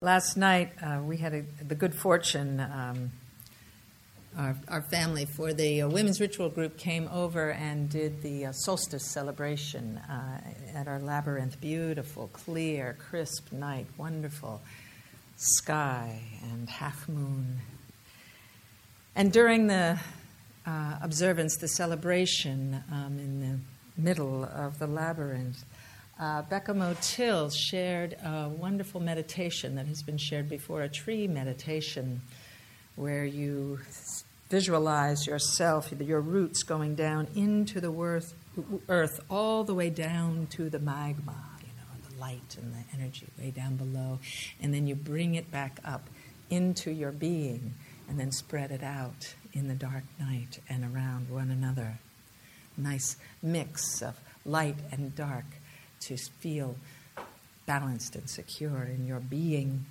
Last night, uh, we had a, the good fortune, um, our, our, family, for the uh, Women's Ritual Group came over and did the uh, solstice celebration uh, at our labyrinth. Beautiful, clear, crisp night, wonderful sky and half moon. And during the uh, observance, the celebration um, in the middle of the labyrinth, uh, Becca Motil shared a wonderful meditation that has been shared before, a tree meditation, where you visualize yourself, your roots going down into the earth, earth all the way down to the magma, you know, the light and the energy way down below, and then you bring it back up into your being and then spread it out in the dark night and around one another. Nice mix of light and dark to feel balanced and secure in your being.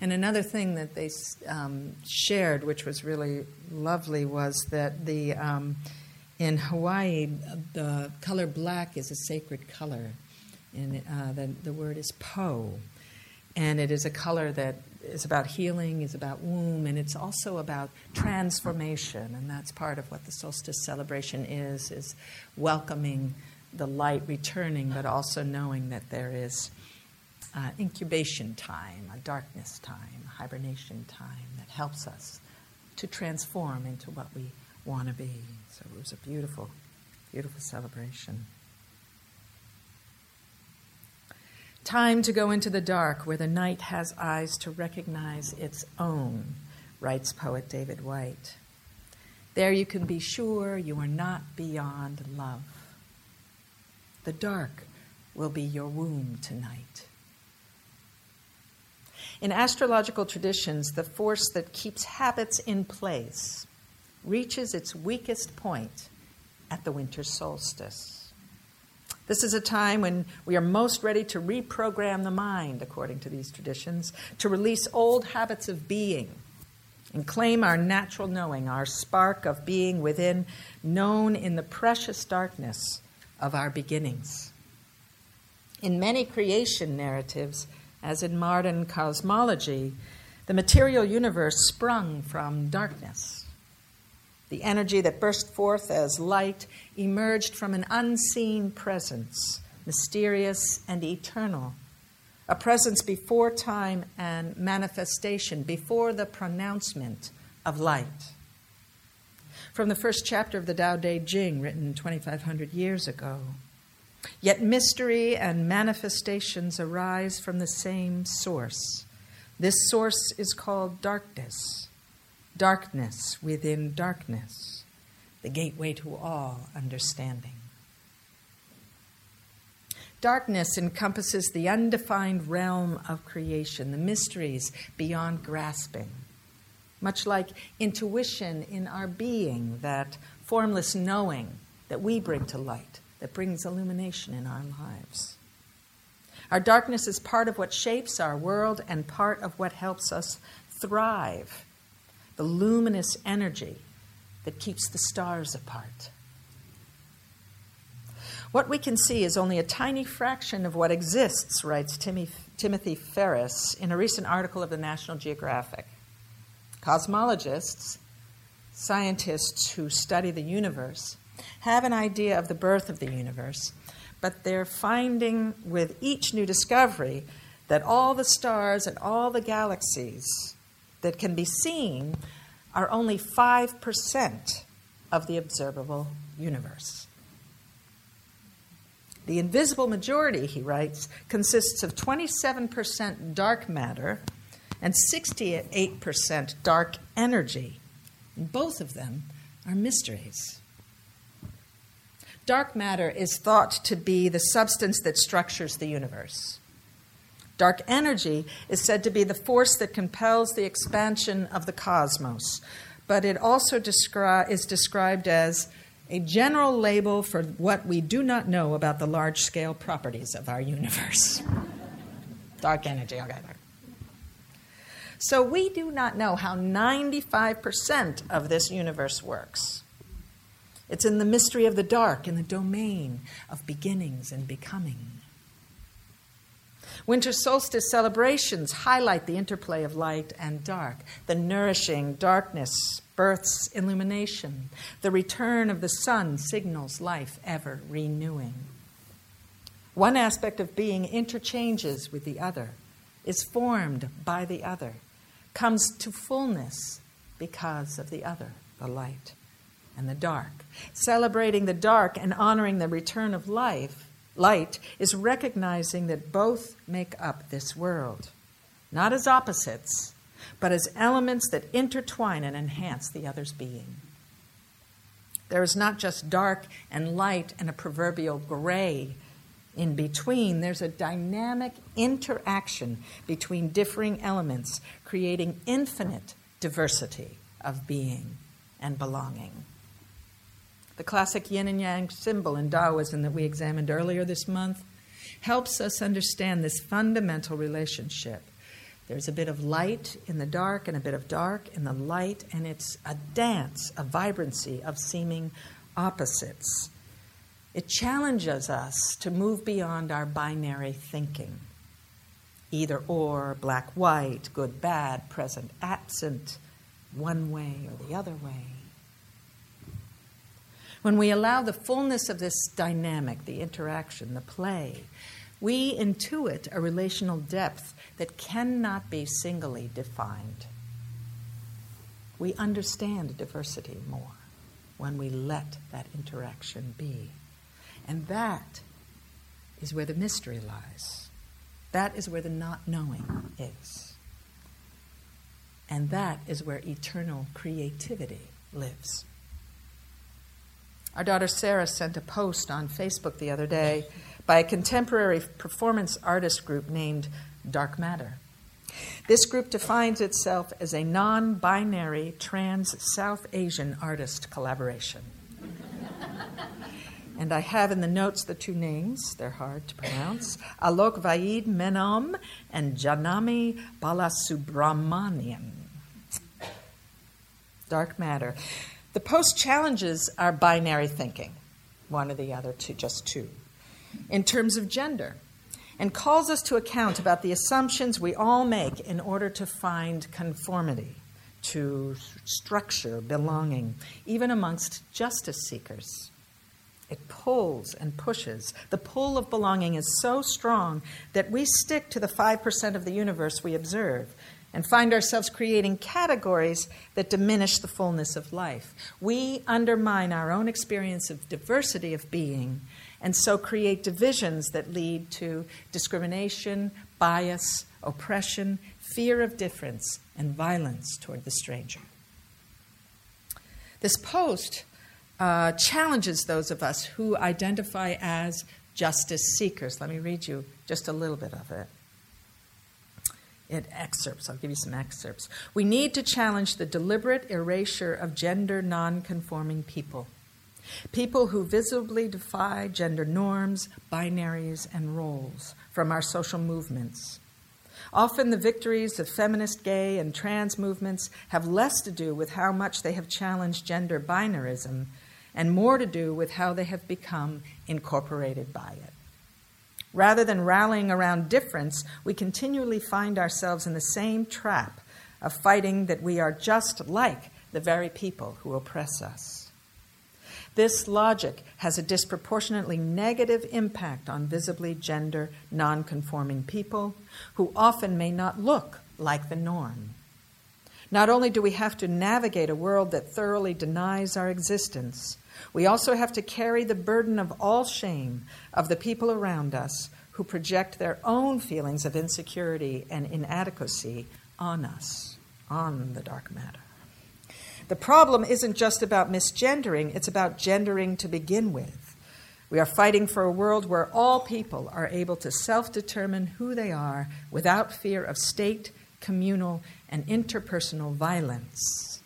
And another thing that they um, shared, which was really lovely, was that the um, in Hawaii the color black is a sacred color, and uh, the, the word is po, and it is a color that is about healing, is about womb, and it's also about transformation, and that's part of what the solstice celebration is: is welcoming the light returning, but also knowing that there is uh, incubation time, a darkness time, a hibernation time that helps us to transform into what we want to be. So it was a beautiful, beautiful celebration. Time to go into the dark where the night has eyes to recognize its own, writes poet David Whyte. There you can be sure you are not beyond love. The dark will be your womb tonight. In astrological traditions, the force that keeps habits in place reaches its weakest point at the winter solstice. This is a time when we are most ready to reprogram the mind, according to these traditions, to release old habits of being and claim our natural knowing, our spark of being within, known in the precious darkness of our beginnings. In many creation narratives, as in modern cosmology, the material universe sprung from darkness. The energy that burst forth as light emerged from an unseen presence, mysterious and eternal, a presence before time and manifestation, before the pronouncement of light from the first chapter of the Tao Te Ching, written 2,500 years ago. Yet mystery and manifestations arise from the same source. This source is called darkness, darkness within darkness, the gateway to all understanding. Darkness encompasses the undefined realm of creation, the mysteries beyond grasping much like intuition in our being, that formless knowing that we bring to light, that brings illumination in our lives. Our darkness is part of what shapes our world and part of what helps us thrive. The luminous energy that keeps the stars apart. What we can see is only a tiny fraction of what exists, writes Timothy Ferris in a recent article of the National Geographic. Cosmologists, scientists who study the universe, have an idea of the birth of the universe, but they're finding with each new discovery that all the stars and all the galaxies that can be seen are only 5% of the observable universe. The invisible majority, he writes, consists of 27% dark matter and 68% dark energy. Both of them are mysteries. Dark matter is thought to be the substance that structures the universe. Dark energy is said to be the force that compels the expansion of the cosmos, but it also descri- is described as a general label for what we do not know about the large scale properties of our universe. Dark energy, okay. So we do not know how 95% of this universe works. It's in the mystery of the dark, in the domain of beginnings and becoming. Winter solstice celebrations highlight the interplay of light and dark, the nourishing darkness births illumination, the return of the sun signals life ever renewing. One aspect of being interchanges with the other, is formed by the other, comes to fullness because of the other, the light and the dark. Celebrating the dark and honoring the return of life, light, is recognizing that both make up this world, not as opposites, but as elements that intertwine and enhance the other's being. There is not just dark and light and a proverbial gray in between. There's a dynamic interaction between differing elements, creating infinite diversity of being and belonging. The classic yin and yang symbol in Taoism that we examined earlier this month helps us understand this fundamental relationship. There's a bit of light in the dark and a bit of dark in the light, and it's a dance, a vibrancy of seeming opposites. It challenges us to move beyond our binary thinking either or, black, white, good, bad, present, absent, one way or the other way. When we allow the fullness of this dynamic, the interaction, the play, we intuit a relational depth that cannot be singly defined. We understand diversity more when we let that interaction be. And that is where the mystery lies. That is where the not knowing is. And that is where eternal creativity lives. Our daughter Sarah sent a post on Facebook the other day by a contemporary performance artist group named Dark Matter. This group defines itself as a non binary trans South Asian artist collaboration. And I have in the notes the two names, they're hard to pronounce Alok Vaid Menon and Janani Balasubramanian. Dark Matter. The post challenges our binary thinking, one or the other, to just two, in terms of gender, and calls us to account about the assumptions we all make in order to find conformity, to structure, belonging, even amongst justice seekers. It pulls and pushes. The pull of belonging is so strong that we stick to the 5% of the universe we observe and find ourselves creating categories that diminish the fullness of life. We undermine our own experience of diversity of being and so create divisions that lead to discrimination, bias, oppression, fear of difference, and violence toward the stranger. This post uh, challenges those of us who identify as justice seekers. Let me read you just a little bit of it it excerpts. I'll give you some excerpts. We need to challenge the deliberate erasure of gender nonconforming people. People who visibly defy gender norms, binaries, and roles from our social movements. Often the victories of feminist, gay, and trans movements have less to do with how much they have challenged gender binarism and more to do with how they have become incorporated by it. Rather than rallying around difference, we continually find ourselves in the same trap of fighting that we are just like the very people who oppress us. This logic has a disproportionately negative impact on visibly gender nonconforming people who often may not look like the norm. Not only do we have to navigate a world that thoroughly denies our existence, we also have to carry the burden of all shame of the people around us who project their own feelings of insecurity and inadequacy on us, on the dark matter. The problem isn't just about misgendering, it's about gendering to begin with. We are fighting for a world where all people are able to self determine who they are without fear of state, communal, and interpersonal violence.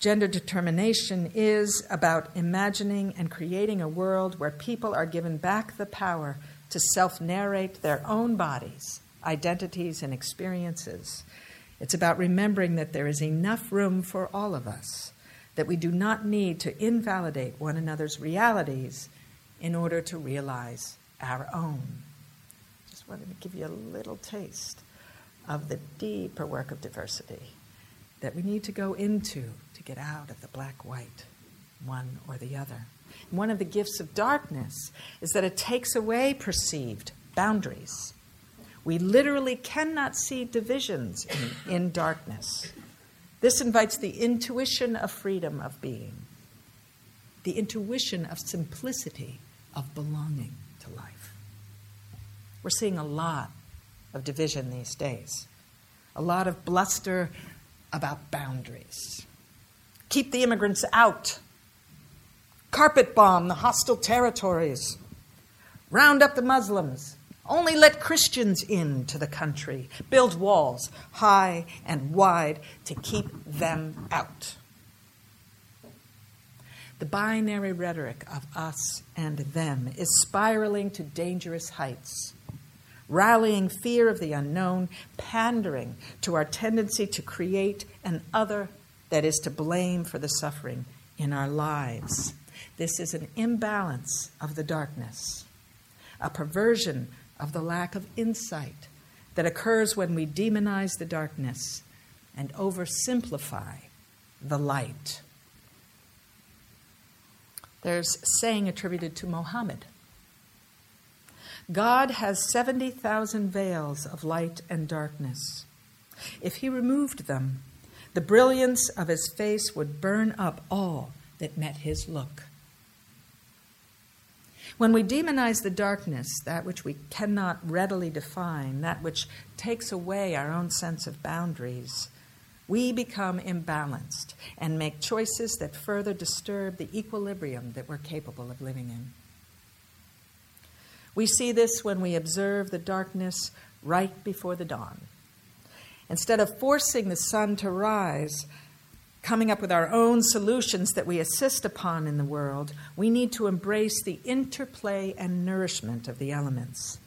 Gender determination is about imagining and creating a world where people are given back the power to self narrate their own bodies, identities, and experiences. It's about remembering that there is enough room for all of us, that we do not need to invalidate one another's realities in order to realize our own. Just just wanted to give you a little taste of the deeper work of diversity that we need to go into to get out of the black white, one or the other. One of the gifts of darkness is that it takes away perceived boundaries. We literally cannot see divisions in, in darkness. This invites the intuition of freedom of being, the intuition of simplicity of belonging to life. We're seeing a lot of division these days, a lot of bluster about boundaries. Keep the immigrants out, carpet bomb the hostile territories, round up the Muslims, only let Christians into the country. Build walls high and wide to keep them out. The binary rhetoric of us and them is spiraling to dangerous heights, rallying fear of the unknown, pandering to our tendency to create an other that is to blame for the suffering in our lives. This is an imbalance of the darkness, a perversion of the lack of insight that occurs when we demonize the darkness and oversimplify the light. There's a saying attributed to Mohammed God has 70,000 veils of light and darkness. If he removed them, the brilliance of his face would burn up all that met his look. When we demonize the darkness, that which we cannot readily define, that which takes away our own sense of boundaries, we become imbalanced and make choices that further disturb the equilibrium that we're capable of living in. We see this when we observe the darkness right before the dawn. Instead of forcing the sun to rise, coming up with our own solutions that we assist upon in the world, we need to embrace the interplay and nourishment of the elements,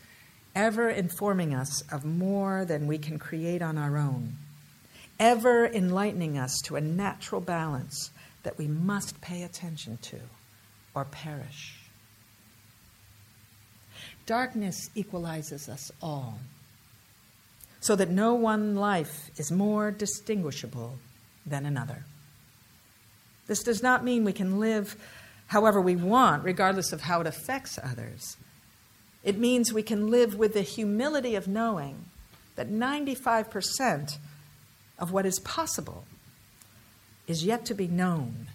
ever informing us of more than we can create on our own, ever enlightening us to a natural balance that we must pay attention to or perish. Darkness equalizes us all, so that no one life is more distinguishable than another. This does not mean we can live however we want, regardless of how it affects others. It means we can live with the humility of knowing that 95% of what is possible is yet to be known,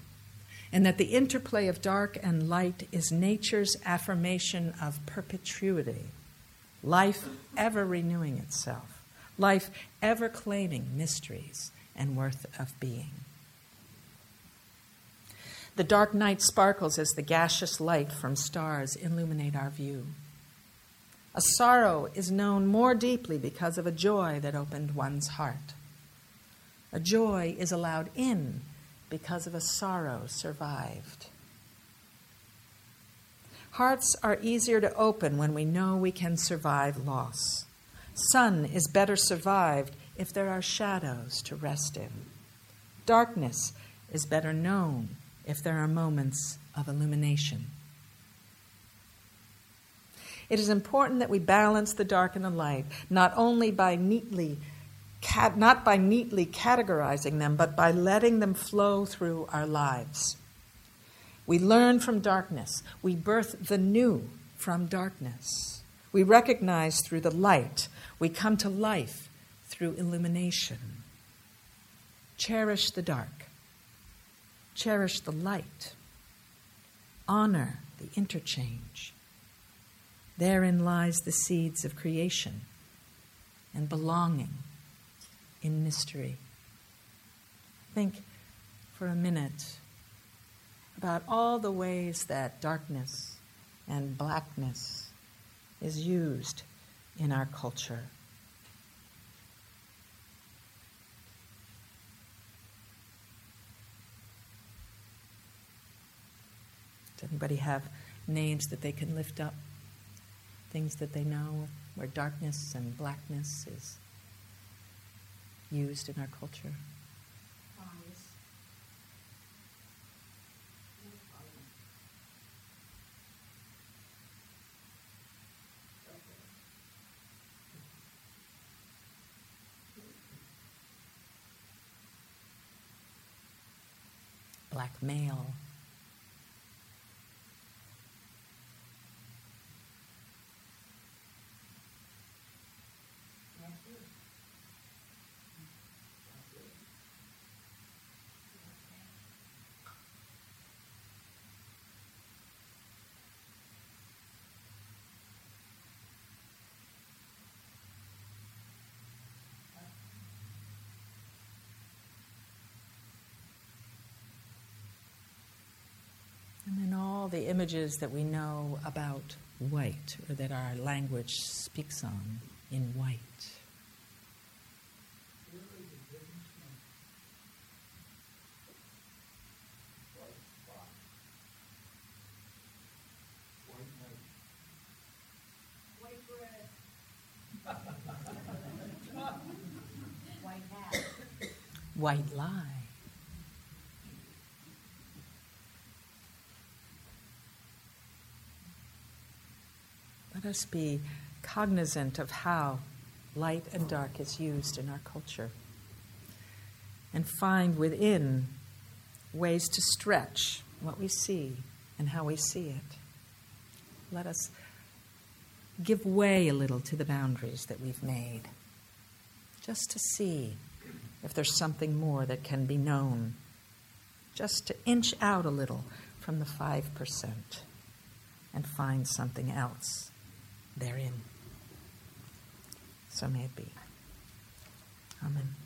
and that the interplay of dark and light is nature's affirmation of perpetuity, life ever renewing itself, life ever claiming mysteries and worth of being. The dark night sparkles as the gaseous light from stars illuminate our view. A sorrow is known more deeply because of a joy that opened one's heart. A joy is allowed in because of a sorrow survived. Hearts are easier to open when we know we can survive loss. Sun is better survived if there are shadows to rest in. Darkness is better known if there are moments of illumination. It is important that we balance the dark and the light, not only by neatly not by neatly categorizing them, but by letting them flow through our lives. We learn from darkness. We birth the new from darkness. We recognize through the light. We come to life through illumination. Cherish the dark. Cherish the light. Honor the interchange. Therein lies the seeds of creation and belonging in mystery. Think for a minute about all the ways that darkness and blackness is used in our culture. Does anybody have names that they can lift up? Things that they know where darkness and blackness is used in our culture? black the images that we know about white, or that our language speaks on in white. White lie. Let us be cognizant of how light and dark is used in our culture and find within ways to stretch what we see and how we see it. Let us give way a little to the boundaries that we've made, just to see if there's something more that can be known, just to inch out a little from the 5% and find something else therein. So may it be. Amen.